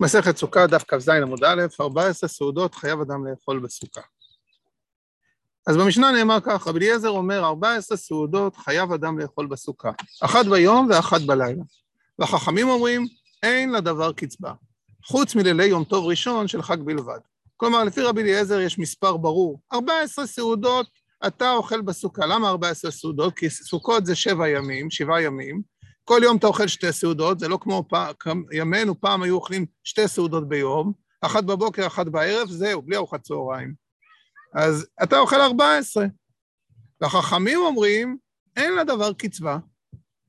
מסכת סוכה, דף כ"ז עמוד א', 14 סעודות חייב אדם לאכול בסוכה. אז במשנה נאמר כך, רבי אליעזר אומר, 14 סעודות חייב אדם לאכול בסוכה, אחת ביום ואחת בלילה. והחכמים אומרים, אין לדבר קצבה, חוץ מלילי יום טוב ראשון של חג בלבד. כלומר, לפי רבי אליעזר יש מספר ברור, 14 סעודות אתה אוכל בסוכה. למה 14 סעודות? כי סוכות זה שבע ימים, שבעה ימים, כל יום אתה אוכל שתי סעודות, זה לא כמו פעם, ימינו, פעם היו אוכלים שתי סעודות ביום, אחת בבוקר, אחת בערב, זהו, בלי ארוחת צהריים. אז אתה אוכל 14. והחכמים אומרים, אין לדבר קצבה.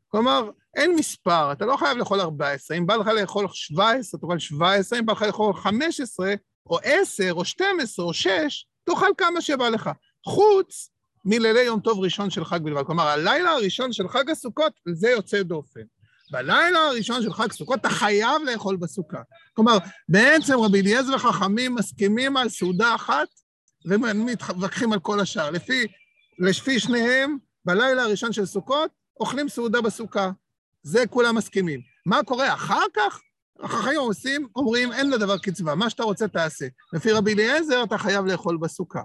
כלומר, אין מספר, אתה לא חייב לאכול 14, אם בא לך לאכול 17, תאכל 17, אם בא לך לאכול 15, או 10, או 12, או 6, תאכל כמה שבא לך. חוץ מלילי יום טוב ראשון של חג בלבד. כלומר, הלילה הראשון של חג הסוכות, זה יוצא דופן. בלילה הראשון של חג סוכות אתה חייב לאכול בסוכה. כלומר, בעצם רבי אליעזר וחכמים מסכימים על סעודה אחת ומתווכחים על כל השאר. לפי, לפי שניהם, בלילה הראשון של סוכות, אוכלים סעודה בסוכה. זה כולם מסכימים. מה קורה אחר כך? החכמים עושים, אומרים, אין לדבר קצבה, מה שאתה רוצה תעשה. לפי רבי אליעזר, אתה חייב לאכול בסוכה.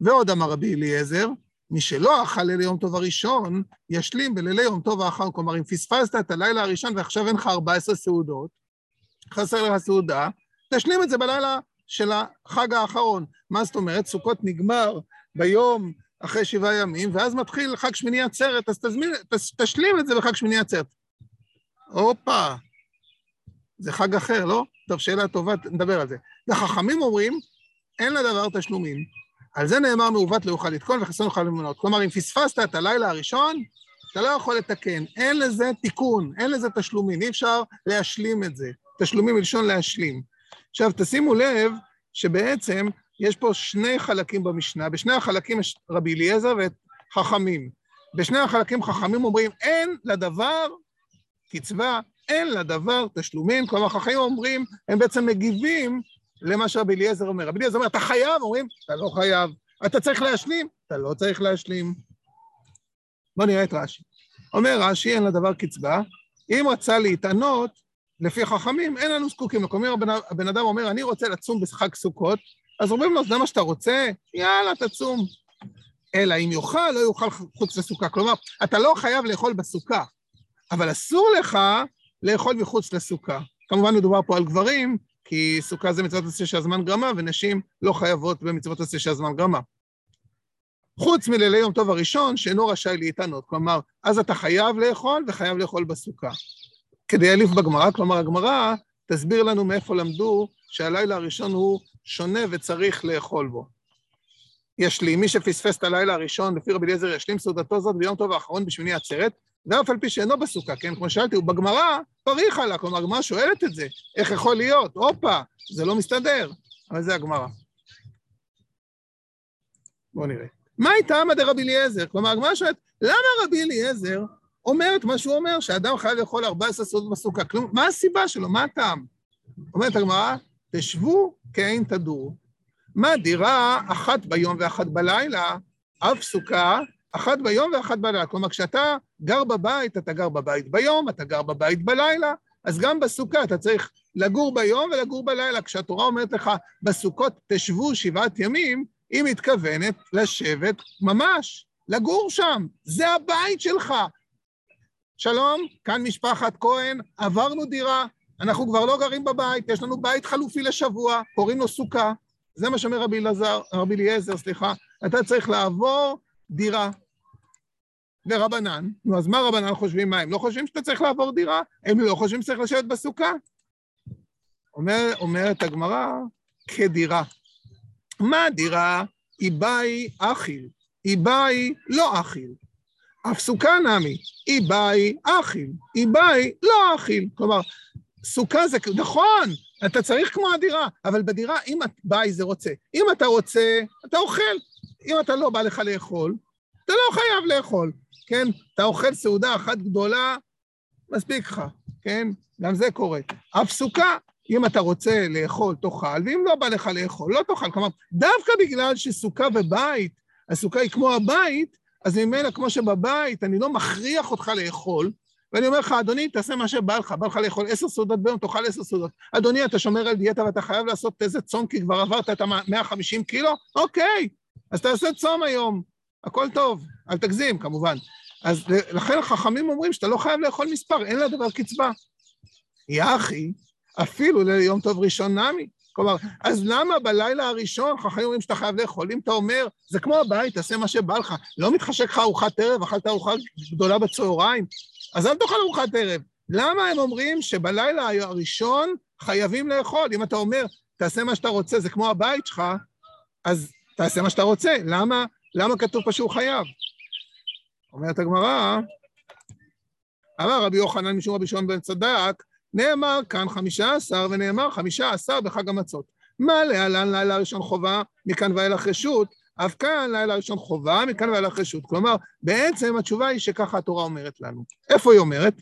ועוד אמר רבי אליעזר, מי שלא אכל לילי יום טוב הראשון, ישלים בלילי יום טוב האחר. כלומר, אם פספסת את הלילה הראשון ועכשיו אין לך 14 סעודות, חסר לך סעודה, תשלים את זה בלילה של החג האחרון. מה זאת אומרת? סוכות נגמר ביום אחרי שבעה ימים, ואז מתחיל חג שמיני עצרת, אז תזמין, תש, תשלים את זה בחג שמיני עצרת. הופה, זה חג אחר, לא? טוב, שאלה טובה, נדבר על זה. החכמים אומרים, אין לדבר תשלומים. על זה נאמר מעוות לא יוכל לתקון וחסר יוכל למנות. כלומר, אם פספסת את הלילה הראשון, אתה לא יכול לתקן. אין לזה תיקון, אין לזה תשלומים, אי אפשר להשלים את זה. תשלומים מלשון להשלים. עכשיו, תשימו לב שבעצם יש פה שני חלקים במשנה, בשני החלקים יש רבי אליעזר ואת חכמים. בשני החלקים חכמים אומרים, אין לדבר קצבה, אין לדבר תשלומים, כלומר חכמים אומרים, הם בעצם מגיבים למה שרבי אליעזר אומר. רבי אליעזר אומר, אתה חייב? אומרים, אתה לא חייב. אתה צריך להשלים? אתה לא צריך להשלים. בוא נראה את רש"י. אומר רש"י, אין לדבר קצבה. אם רצה להתענות, לפי חכמים, אין לנו זקוקים לו. כלומר, הבן, אדם אומר, אני רוצה לצום בחג סוכות, אז אומרים לו, זה מה שאתה רוצה? יאללה, תצום. אלא אם יאכל, לא יאכל חוץ לסוכה. כלומר, אתה לא חייב לאכול בסוכה, אבל אסור לך לאכול מחוץ לסוכה. כמובן מדובר פה על גברים, כי סוכה זה מצוות עשה שהזמן גרמה, ונשים לא חייבות במצוות עשה שהזמן גרמה. חוץ מלילי יום טוב הראשון, שאינו רשאי להתענות. כלומר, אז אתה חייב לאכול וחייב לאכול בסוכה. כדי להליף בגמרא, כלומר, הגמרא תסביר לנו מאיפה למדו שהלילה הראשון הוא שונה וצריך לאכול בו. ישלים, מי שפספס את הלילה הראשון, לפי רבי אליעזר, ישלים סעודתו זאת ביום טוב האחרון בשמיני עצרת, ואף על פי שאינו בסוכה, כן? כמו שאלתי, הוא בגמרא פריחה לה, כלומר, הגמרא שואלת את זה, איך יכול להיות? הופה, זה לא מסתדר, אבל זה הגמרא. בואו נראה. מה הייתה עמא דרבי אליעזר? כלומר, הגמרא שואלת, למה רבי אליעזר אומר את מה שהוא אומר, שאדם חייב לאכול 14 סעודות בסוכה? כלומר, מה הסיבה שלו? מה הטעם? אומרת הגמרא, תשבו כאין תדורו. מה דירה אחת ביום ואחת בלילה, אף סוכה אחת ביום ואחת בלילה. כלומר, כשאתה גר בבית, אתה גר בבית ביום, אתה גר בבית בלילה, אז גם בסוכה אתה צריך לגור ביום ולגור בלילה. כשהתורה אומרת לך, בסוכות תשבו שבעת ימים, היא מתכוונת לשבת ממש, לגור שם. זה הבית שלך. שלום, כאן משפחת כהן, עברנו דירה, אנחנו כבר לא גרים בבית, יש לנו בית חלופי לשבוע, קוראים לו סוכה. זה מה שאומר רבי אליעזר, סליחה. אתה צריך לעבור דירה. ורבנן, נו אז מה רבנן חושבים מה? הם לא חושבים שאתה צריך לעבור דירה? הם לא חושבים שצריך לשבת בסוכה? אומר, אומרת הגמרא, כדירה. מה דירה? היא באי אכיל, היא באי לא אכיל. אף סוכה נמי, היא באי אכיל, היא באי לא אכיל. כלומר, סוכה זה, נכון, אתה צריך כמו הדירה, אבל בדירה, אם באי זה רוצה, אם אתה רוצה, אתה אוכל. אם אתה לא בא לך לאכול, אתה לא חייב לאכול, כן? אתה אוכל סעודה אחת גדולה, מספיק לך, כן? גם זה קורה. אף סוכה, אם אתה רוצה לאכול, תאכל, ואם לא בא לך לאכול, לא תאכל. כלומר, דווקא בגלל שסוכה בבית, הסוכה היא כמו הבית, אז ממילא, כמו שבבית, אני לא מכריח אותך לאכול, ואני אומר לך, אדוני, תעשה מה שבא לך, בא לך לאכול עשר סעודות ביום, תאכל עשר סעודות. אדוני, אתה שומר על דיאטה ואתה חייב לעשות איזה צום כי כבר עברת את ה-150 קילו? אוקיי, אז תעשה צום היום, הכל טוב, אל תגזים כמובן. אז לכן חכמים אומרים שאתה לא חייב לאכול מספר, אין לדבר קצבה. יא אחי, אפילו ליום טוב ראשון נמי. כלומר, אז למה בלילה הראשון חכמים אומרים שאתה חייב לאכול? אם אתה אומר, זה כמו הבית, תעשה מה שבא לך. לא מתחשק לך ארוחת ערב, אכלת ארוחה גדולה בצהריים, אז אל תאכל ארוחת ערב. למה הם אומרים שבלילה הראשון חייבים לאכול? אם אתה אומר, תעשה מה שאתה רוצה, זה כמו הבית שלך, אז תעשה מה שאתה רוצה. למה, למה כתוב פה שהוא חייב? אומרת הגמרא, אמר רבי יוחנן משום רבי שמעון בן צדק, נאמר כאן חמישה עשר ונאמר חמישה עשר בחג המצות. מה להלן לילה ראשון חובה, מכאן ואילך רשות, אף כאן לילה ראשון חובה, מכאן ואילך רשות. כלומר, בעצם התשובה היא שככה התורה אומרת לנו. איפה היא אומרת?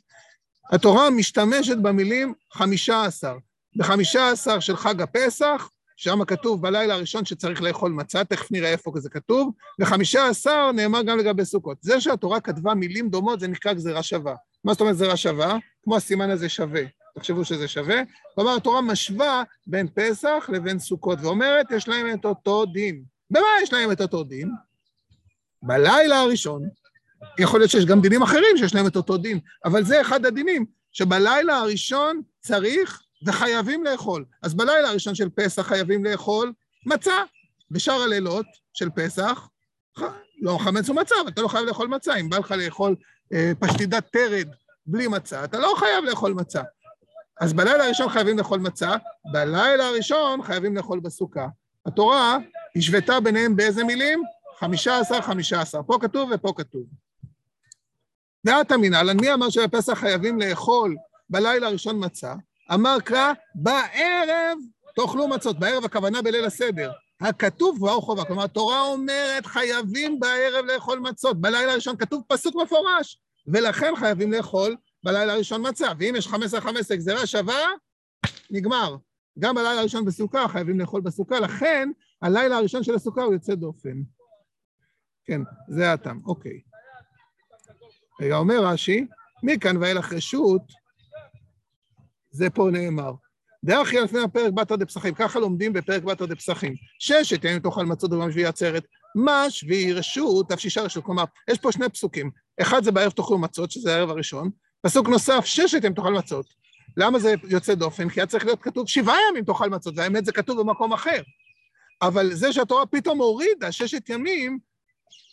התורה משתמשת במילים חמישה עשר. בחמישה עשר של חג הפסח, שם כתוב בלילה הראשון שצריך לאכול מצה, תכף נראה איפה זה כתוב, וחמישה עשר נאמר גם לגבי סוכות. זה שהתורה כתבה מילים דומות זה נקרא גזירה שווה. מה זאת אומרת גזירה שווה? כמו הסימן הזה שווה. תחשבו שזה שווה. כלומר, התורה משווה בין פסח לבין סוכות, ואומרת, יש להם את אותו דין. במה יש להם את אותו דין? בלילה הראשון, יכול להיות שיש גם דינים אחרים שיש להם את אותו דין, אבל זה אחד הדינים, שבלילה הראשון צריך וחייבים לאכול. אז בלילה הראשון של פסח חייבים לאכול מצה. בשאר הלילות של פסח, לא חמץ ומצה, אבל אתה לא חייב לאכול מצה. אם בא לך לאכול אה, פשטידת תרד בלי מצה, אתה לא חייב לאכול מצה. אז בלילה הראשון חייבים לאכול מצה, בלילה הראשון חייבים לאכול בסוכה. התורה השוותה ביניהם באיזה מילים? חמישה עשר, חמישה עשר. פה כתוב ופה כתוב. דעת המינהלן, מי אמר שבפסח חייבים לאכול בלילה הראשון מצה? אמר קרא, בערב תאכלו מצות. בערב הכוונה בליל הסדר. הכתוב כבר חובה. כלומר, התורה אומרת, חייבים בערב לאכול מצות. בלילה הראשון כתוב פסוק מפורש, ולכן חייבים לאכול בלילה הראשון מצה. ואם יש חמש עשרה חמש עשרה גזירה שווה, נגמר. גם בלילה הראשון בסוכה חייבים לאכול בסוכה, לכן הלילה הראשון של הסוכה הוא יוצא דופן. כן, זה הטעם, אוקיי. רגע, אומר רש"י, מכאן ואילך רשות, זה פה נאמר. דרך יהיה לפני הפרק בתר דפסחים, ככה לומדים בפרק בתר דפסחים. ששת ימים תאכל מצות וגם שביעי עצרת, מה שביעי רשות, אף שישה רשות. כלומר, יש פה שני פסוקים. אחד זה בערב תאכלו מצות, שזה הערב הראשון, פסוק נוסף, ששת ימים תאכל מצות. למה זה יוצא דופן? כי היה צריך להיות כתוב שבעה ימים תאכל מצות, והאמת זה כתוב במקום אחר. אבל זה שהתורה פתאום הורידה ששת ימים,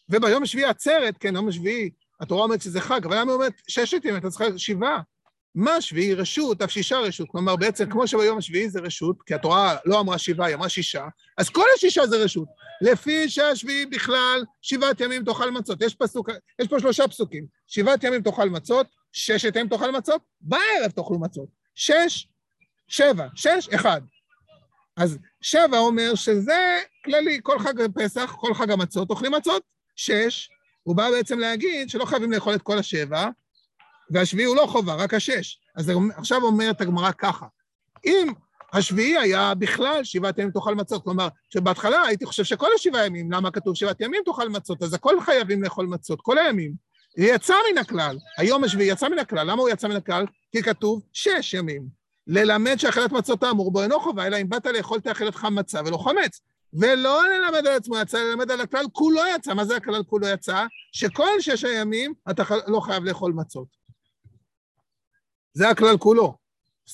וביום השביעי עצרת, כן, יום השביעי, התורה אומרת שזה חג, אבל למה היא אומרת ששת ימים, אתה צריך שבעה? מה שביעי רשות, אף שישה רשות. כלומר, בעצם כמו שביום השביעי זה רשות, כי התורה לא אמרה שבעה, היא אמרה שישה, אז כל השישה זה רשות. לפי שהשביעי בכלל, שבעת ימים תאכל מצות. יש, פסוק, יש פה שלושה פסוקים. שבעת ימים תאכל מצות, ששת ימים תאכל מצות, בערב תאכלו מצות. שש, שבע, שש, אחד. אז שבע אומר שזה כללי, כל חג הפסח, כל חג המצות, אוכלים מצות. שש, הוא בא בעצם להגיד שלא חייבים לאכול את כל השבע, והשביעי הוא לא חובה, רק השש. אז עכשיו אומרת הגמרא ככה, אם השביעי היה בכלל שבעת ימים תאכל מצות, כלומר, שבהתחלה הייתי חושב שכל השבעה ימים, למה כתוב שבעת ימים תאכל מצות, אז הכל חייבים לאכול מצות, כל הימים. זה יצא מן הכלל, היום השביעי יצא מן הכלל, למה הוא יצא מן הכלל? כי כתוב שש ימים. ללמד שאכילת מצות האמור בו אינו חובה, אלא אם באת לאכול תאכל אותך מצה ולא חמץ. ולא ללמד על עצמו יצא, ללמד על הכלל כולו יצא. מה זה הכלל כולו יצא? שכל שש הימים אתה לא חייב לאכול מצות. זה הכלל כולו.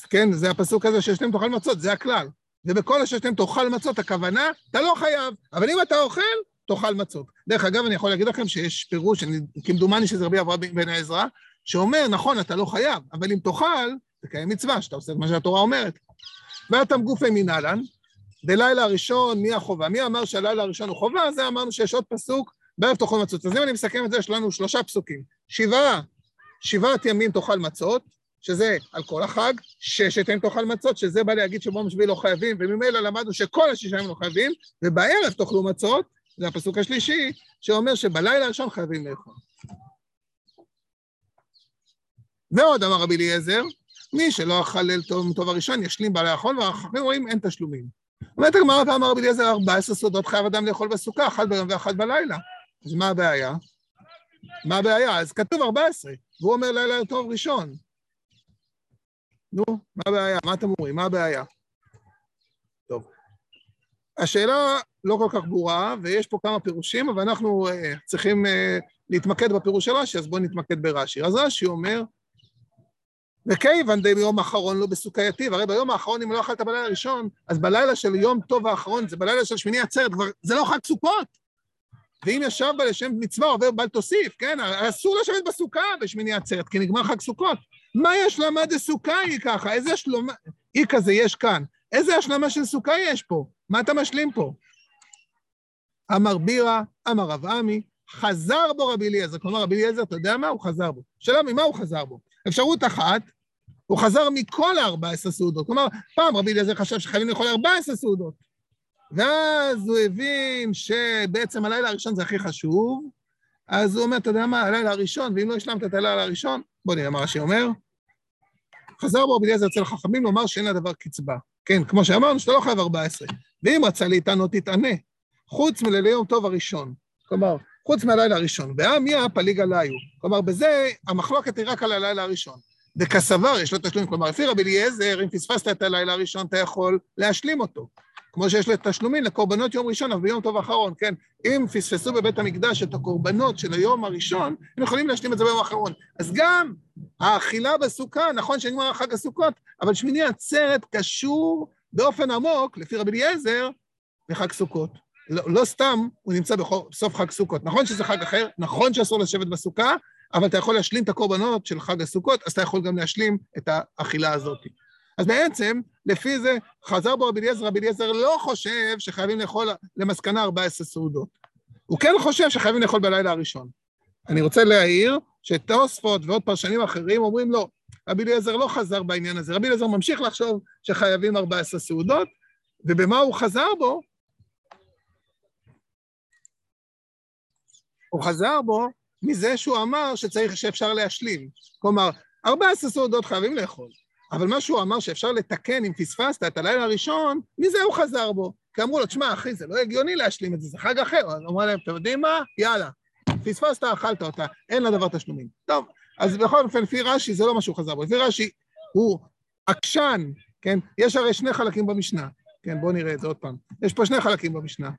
כן, זה הפסוק הזה ששתיהם תאכל מצות, זה הכלל. ובכל הששתיהם תאכל מצות, הכוונה, אתה לא חייב. אבל אם אתה אוכל, תאכל מצות. דרך אגב, אני יכול להגיד לכם שיש פירוש, כמדומני שזה רבי אברהם בן העזרא, שאומר, נכון, אתה לא חייב, אבל אם תאכל, תקיים מצווה, שאתה עושה את מה שהתורה אומרת. ואתם גופי מנהלן, בלילה הראשון, מי החובה? מי אמר שהלילה הראשון הוא חובה? זה אמרנו שיש עוד פסוק, בערב תאכל מצות. אז אם אני מסכם את זה, יש לנו שלושה פסוקים. שבעה, שבעת ימים תאכל מצות, שזה על כל החג, ששת ימים תאכל מצות, שזה בא להגיד שביום שביעי לא חייבים, וממילא למדנו שכל השישה ימים לא חייבים, ובערב תאכלו מצות, זה הפסוק השלישי, שאומר שבלילה הראשון חייבים לאכול. ועוד אמר רבי אליעזר, מי שלא אכל ליל טוב, טוב הראשון ישלים בעלי החול, והחכמים רואים אין תשלומים. אומרת הגמרא ואמר רבי אליעזר, 14 סודות חייב אדם לאכול בסוכה, אחת ביום ואחת בלילה. אז מה הבעיה? מה הבעיה? אז כתוב 14, והוא אומר לילה טוב ראשון. נו, מה הבעיה? מה אתם אומרים? מה הבעיה? טוב. השאלה לא כל כך ברורה, ויש פה כמה פירושים, אבל אנחנו uh, צריכים uh, להתמקד בפירוש של רש"י, אז בואו נתמקד ברש"י. אז רש"י אומר, וכיוון די ביום האחרון לא בסוכה יתיב, הרי ביום האחרון אם לא אכלת בלילה הראשון, אז בלילה של יום טוב האחרון, זה בלילה של שמיני עצרת, כבר זה לא חג סוכות. ואם ישב בה לשם מצווה, עובר בל תוסיף, כן? אסור לשבת בסוכה בשמיני עצרת, כי נגמר חג סוכות. מה יש השלמה דסוכה היא ככה? איזה השלמה... אי כזה יש כאן. איזה השלמה של סוכה יש פה? מה אתה משלים פה? אמר בירה, אמר רב עמי, חזר בו רבי אליעזר. כלומר, רבי אליעזר, אתה יודע מה? הוא חזר בו. שאלה ממה הוא חזר בו? אפשרות אחת, הוא חזר מכל ה-14 סעודות. כלומר, פעם רבי אליעזר חשב שחייבים לאכול 14 סעודות. ואז הוא הבין שבעצם הלילה הראשון זה הכי חשוב, אז הוא אומר, אתה יודע מה, הלילה הראשון, ואם לא השלמת את הלילה הראשון, בוא נראה מה רש"י אומר. חזר בו רבי אליעזר אצל החכמים לומר שאין לדבר קצבה. כן, כמו שאמרנו, שאתה לא חייב 14. ואם רצה להתענות, תתענה. חוץ מלילי יום טוב הראשון. כלומר, חוץ מהלילה הראשון. בעמיה פליג עליו. כלומר, בזה המחלוקת היא רק על הלילה הראשון. וכסבר יש לו תשלומים. כלומר, לפי רבי אליעזר, אם פספסת את הלילה הראשון, אתה יכול להשלים אותו. כמו שיש לתשלומים לקורבנות יום ראשון, אבל ביום טוב האחרון, כן? אם פספסו בבית המקדש את הקורבנות של היום הראשון, הם יכולים להשלים את זה ביום האחרון. אז גם האכילה בסוכה, נכון שנגמר חג הסוכות, אבל שמיני עצרת קשור באופן עמוק, לפי רבי אליעזר, לחג סוכות. לא, לא סתם הוא נמצא בסוף חג סוכות. נכון שזה חג אחר, נכון שאסור לשבת בסוכה, אבל אתה יכול להשלים את הקורבנות של חג הסוכות, אז אתה יכול גם להשלים את האכילה הזאת. אז בעצם, לפי זה, חזר בו רבי אליעזר, רבי אליעזר לא חושב שחייבים לאכול למסקנה 14 סעודות. הוא כן חושב שחייבים לאכול בלילה הראשון. אני רוצה להעיר שתוספות ועוד פרשנים אחרים אומרים לא, רבי אליעזר לא חזר בעניין הזה, רבי אליעזר ממשיך לחשוב שחייבים 14 סעודות, ובמה הוא חזר בו? הוא חזר בו מזה שהוא אמר שצריך, שאפשר להשלים. כלומר, 14 סעודות חייבים לאכול. אבל מה שהוא אמר שאפשר לתקן אם פספסת את הלילה הראשון, מזה הוא חזר בו. כי אמרו לו, תשמע, אחי, זה לא הגיוני להשלים את זה, זה חג אחר. אז אמרו להם, אתם יודעים מה? יאללה, פספסת, אכלת אותה, אין לדבר תשלומים. טוב, אז בכל אופן, לפי רש"י זה לא מה שהוא חזר בו. לפי רש"י הוא עקשן, כן? יש הרי שני חלקים במשנה. כן, בואו נראה את זה עוד פעם. יש פה שני חלקים במשנה.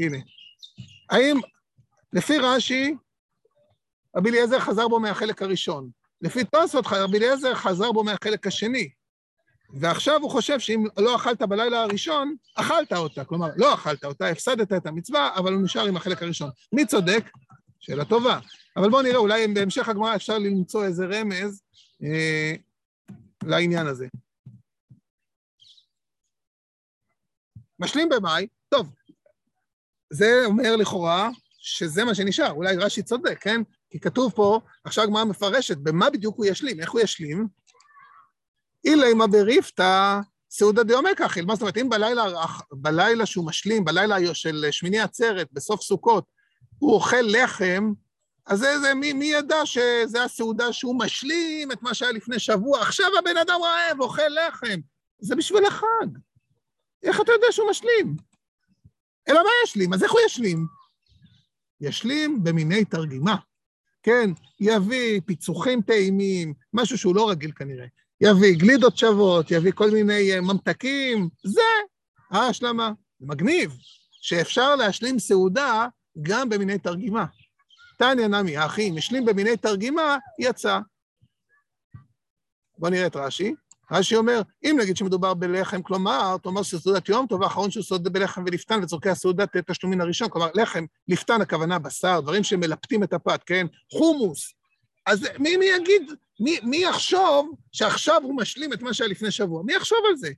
הנה. האם, לפי רש"י, רבי אליעזר חזר בו מהחלק הראשון. לפי תוספות רבי אליעזר חזר בו מהחלק השני. ועכשיו הוא חושב שאם לא אכלת בלילה הראשון, אכלת אותה. כלומר, לא אכלת אותה, הפסדת את המצווה, אבל הוא נשאר עם החלק הראשון. מי צודק? שאלה טובה. אבל בואו נראה, אולי בהמשך הגמרא אפשר למצוא איזה רמז אה, לעניין הזה. משלים במאי, טוב, זה אומר לכאורה שזה מה שנשאר, אולי רש"י צודק, כן? כי כתוב פה, עכשיו הגמרא מפרשת, במה בדיוק הוא ישלים, איך הוא ישלים? אילי מה בריפתא סעודה דיומי כחיל. מה זאת אומרת, אם בלילה, בלילה שהוא משלים, בלילה של שמיני עצרת, בסוף סוכות, הוא אוכל לחם, אז זה, זה, מי, מי ידע שזה הסעודה שהוא משלים את מה שהיה לפני שבוע? עכשיו הבן אדם רעב, אוכל לחם. זה בשביל החג. איך אתה יודע שהוא משלים? אלא מה ישלים? אז איך הוא ישלים? ישלים במיני תרגימה. כן, יביא פיצוחים טעימים, משהו שהוא לא רגיל כנראה. יביא גלידות שוות, יביא כל מיני אה, ממתקים, זה ההשלמה. מגניב, שאפשר להשלים סעודה גם במיני תרגימה. תניא נמי, האחי, משלים במיני תרגימה, יצא. בואו נראה את רש"י. רש"י אומר, אם נגיד שמדובר בלחם, כלומר, אתה אומר שסעודת יום טוב, האחרון שהוא סעודה בלחם ולפתן לצורכי הסעודת תשלומין הראשון, כלומר, לחם, לפתן, הכוונה בשר, דברים שמלפתים את הפת, כן? חומוס. אז מי, מי יגיד, מי, מי יחשוב שעכשיו הוא משלים את מה שהיה לפני שבוע? מי יחשוב על זה?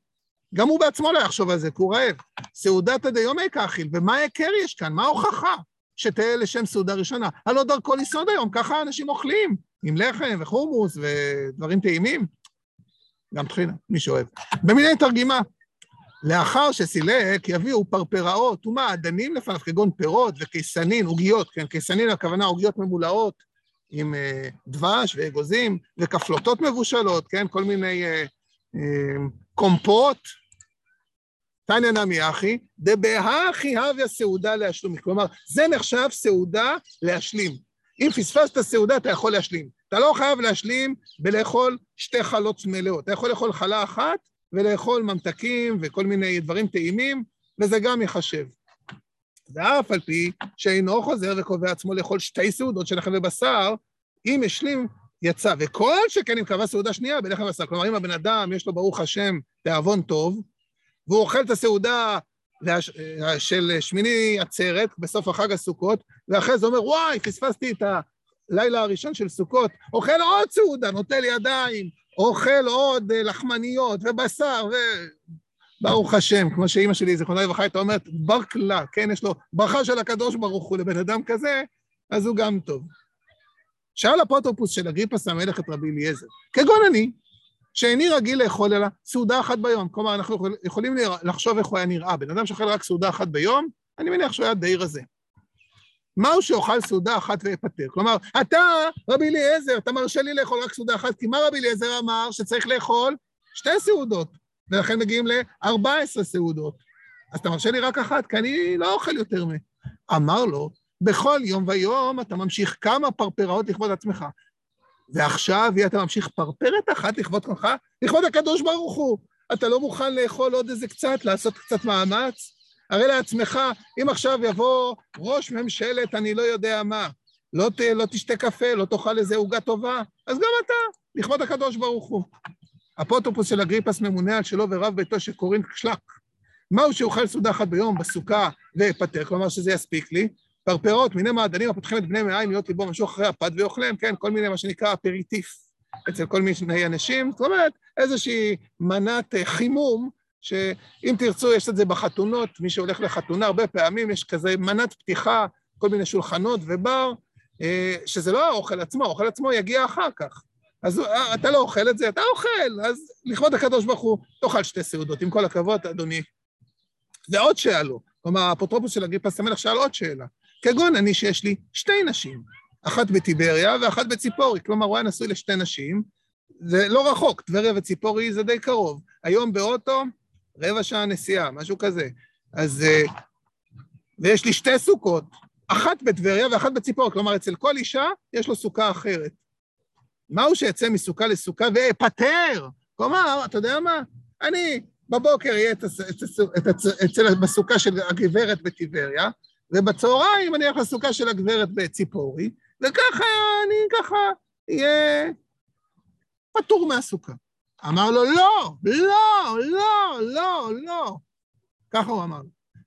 גם הוא בעצמו לא יחשוב על זה, כי הוא רעב. סעודת הדיומי כאכיל, ומה ההיכר יש כאן? מה ההוכחה שתהיה לשם סעודה ראשונה? הלא דרכו לסעוד היום, ככה אנשים אוכלים, עם לחם וחומוס ודברים טעימים. גם טחינה, מי שאוהב. במיני תרגימה. לאחר שסילק, יביאו פרפראות ומעדנים לפניו, כגון פירות וקיסנין, עוגיות, כן, קיסנין הכוונה עוגיות ממולאות עם uh, דבש ואגוזים, וכפלוטות מבושלות, כן, כל מיני uh, uh, קומפות, תניא נמי אחי, דבהכי הוויה סעודה להשלים. כלומר, זה נחשב סעודה להשלים. אם פספסת סעודה, אתה יכול להשלים. אתה לא חייב להשלים בלאכול שתי חלות מלאות. אתה יכול לאכול חלה אחת ולאכול ממתקים וכל מיני דברים טעימים, וזה גם ייחשב. ואף על פי שאינו חוזר וקובע עצמו לאכול שתי סעודות של לחם ובשר, אם השלים, יצא. וכל שכן אם קבע סעודה שנייה בלחם ובשר. כלומר, אם הבן אדם, יש לו ברוך השם תיאבון טוב, והוא אוכל את הסעודה של שמיני עצרת בסוף החג הסוכות, ואחרי זה אומר, וואי, פספסתי את הלילה הראשון של סוכות, אוכל עוד סעודה, נוטל ידיים, אוכל עוד אה, לחמניות ובשר, ו... ברוך השם, כמו שאימא שלי, זיכרונה לברכה, הייתה אומרת, ברקלה, כן, יש לו ברכה של הקדוש ברוך הוא לבן אדם כזה, אז הוא גם טוב. שאל אפוטרופוס של אגריפס המלך את רבי אליעזר, כגון אני, שאיני רגיל לאכול אלא סעודה אחת ביום. כלומר, אנחנו יכולים לחשוב איך הוא היה נראה. בן אדם שאוכל רק סעודה אחת ביום, אני מניח שהוא היה די רזה. מהו שאוכל סעודה אחת ויפטר? כלומר, אתה, רבי אליעזר, אתה מרשה לי לאכול רק סעודה אחת, כי מה רבי אליעזר אמר? שצריך לאכול שתי סעודות, ולכן מגיעים ל-14 סעודות. אז אתה מרשה לי רק אחת, כי אני לא אוכל יותר מ... אמר לו, בכל יום ויום אתה ממשיך כמה פרפראות לכבוד עצמך. ועכשיו אתה ממשיך פרפרת אחת לכבוד כוחך, לכבוד הקדוש ברוך הוא. אתה לא מוכן לאכול עוד איזה קצת, לעשות קצת מאמץ? הרי לעצמך, אם עכשיו יבוא ראש ממשלת אני לא יודע מה, לא, ת, לא תשתה קפה, לא תאכל איזה עוגה טובה, אז גם אתה, לכבוד הקדוש ברוך הוא. אפוטרופוס של אגריפס ממונה על שלו ורב ביתו שקוראים שלק. מהו שאוכל סעודה אחת ביום בסוכה ואפטר, כלומר שזה יספיק לי, פרפרות, מיני מעדנים הפותחים את בני מעיים להיות ליבו משוך אחרי הפת ואוכליהם, כן, כל מיני מה שנקרא אפריטיף אצל כל מיני אנשים, זאת אומרת, איזושהי מנת אה, חימום, שאם תרצו, יש את זה בחתונות, מי שהולך לחתונה, הרבה פעמים יש כזה מנת פתיחה, כל מיני שולחנות ובר, אה, שזה לא האוכל עצמו, האוכל עצמו יגיע אחר כך. אז אה, אתה לא אוכל את זה, אתה אוכל, אז לכבוד הקדוש ברוך הוא, תאכל שתי סעודות, עם כל הכבוד, אדוני. ועוד שאלו, כלומר, האפוטרופוס של אגריפס המלך שאל עוד שאלה. כגון אני שיש לי שתי נשים, אחת בטיבריה ואחת בציפורי, כלומר הוא היה נשוי לשתי נשים, זה לא רחוק, טבריה וציפורי זה די קרוב. היום באוטו, רבע שעה נסיעה, משהו כזה. אז... אה, ויש לי שתי סוכות, אחת בטבריה ואחת בציפורי, כלומר אצל כל אישה יש לו סוכה אחרת. מהו שיצא מסוכה לסוכה ואפטר? כלומר, אתה יודע מה? אני בבוקר אהיה בסוכה של הגברת בטבריה, ובצהריים אני אלך לסוכה של הגברת בציפורי, וככה אני ככה אהיה פטור מהסוכה. אמר לו, לא, לא, לא, לא, לא. ככה הוא אמר.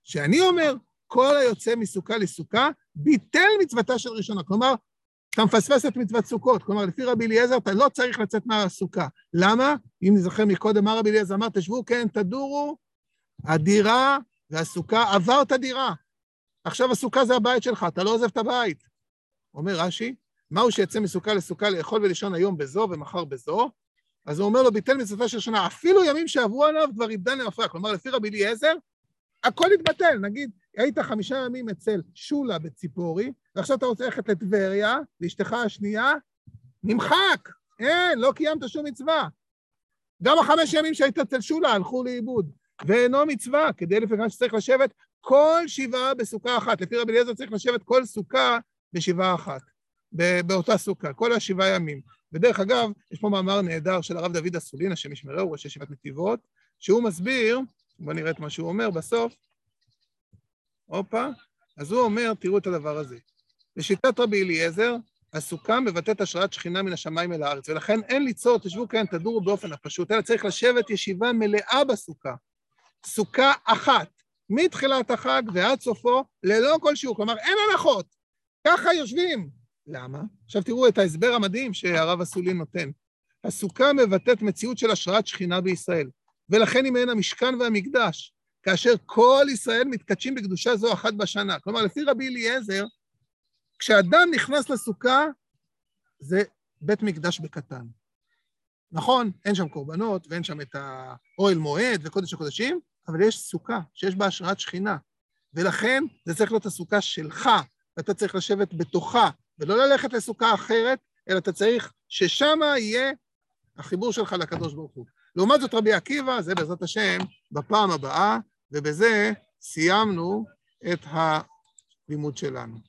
שאני אומר, כל היוצא מסוכה לסוכה, ביטל מצוותה של ראשונה. כלומר, אתה מפספס את מצוות סוכות. כלומר, לפי רבי אליעזר, אתה לא צריך לצאת מהסוכה. למה? אם נזכר מקודם, מה רבי אליעזר אמר? תשבו, כן, תדורו, הדירה והסוכה עבר את הדירה. עכשיו הסוכה זה הבית שלך, אתה לא עוזב את הבית. אומר רש"י, מהו שיצא מסוכה לסוכה לאכול ולישון היום בזו ומחר בזו? אז הוא אומר לו, ביטל מצווה של שנה, אפילו ימים שעברו עליו כבר איבדן למפרע. כלומר, לפי רבי אליעזר, הכל התבטל. נגיד, היית חמישה ימים אצל שולה בציפורי, ועכשיו אתה רוצה ללכת לטבריה, לאשתך השנייה, נמחק. אין, לא קיימת שום מצווה. גם החמש ימים שהיית אצל שולה הלכו לאיבוד. ואינו מצווה, כדי לפי שצריך לשבת כל שבעה בסוכה אחת. לפי רבי אליעזר צריך לשבת כל סוכה בשבעה אחת, באותה סוכה, כל השבעה ימים. ודרך אגב, יש פה מאמר נהדר של הרב דוד אסולין, השם ישמרהו, ראש ישיבת נתיבות, שהוא מסביר, בואו נראה את מה שהוא אומר בסוף, הופה, אז הוא אומר, תראו את הדבר הזה. לשיטת רבי אליעזר, הסוכה מבטאת השראת שכינה מן השמיים אל הארץ, ולכן אין ליצור, תשבו כאן, תדורו באופן הפשוט, אלא צריך לשבת ישיבה מלאה בסוכה. סוכה אחת, מתחילת החג ועד סופו, ללא כל שיעור. כלומר, אין הנחות. ככה יושבים. למה? עכשיו תראו את ההסבר המדהים שהרב אסולין נותן. הסוכה מבטאת מציאות של השראת שכינה בישראל, ולכן היא מעין המשכן והמקדש, כאשר כל ישראל מתקדשים בקדושה זו אחת בשנה. כלומר, לפי רבי אליעזר, כשאדם נכנס לסוכה, זה בית מקדש בקטן. נכון, אין שם קורבנות, ואין שם את האוהל מועד וקודש הקודשים, אבל יש סוכה שיש בה השראת שכינה, ולכן זה צריך להיות הסוכה שלך, ואתה צריך לשבת בתוכה, ולא ללכת לסוכה אחרת, אלא אתה צריך ששם יהיה החיבור שלך לקדוש ברוך הוא. לעומת זאת רבי עקיבא, זה בעזרת השם, בפעם הבאה, ובזה סיימנו את הלימוד שלנו.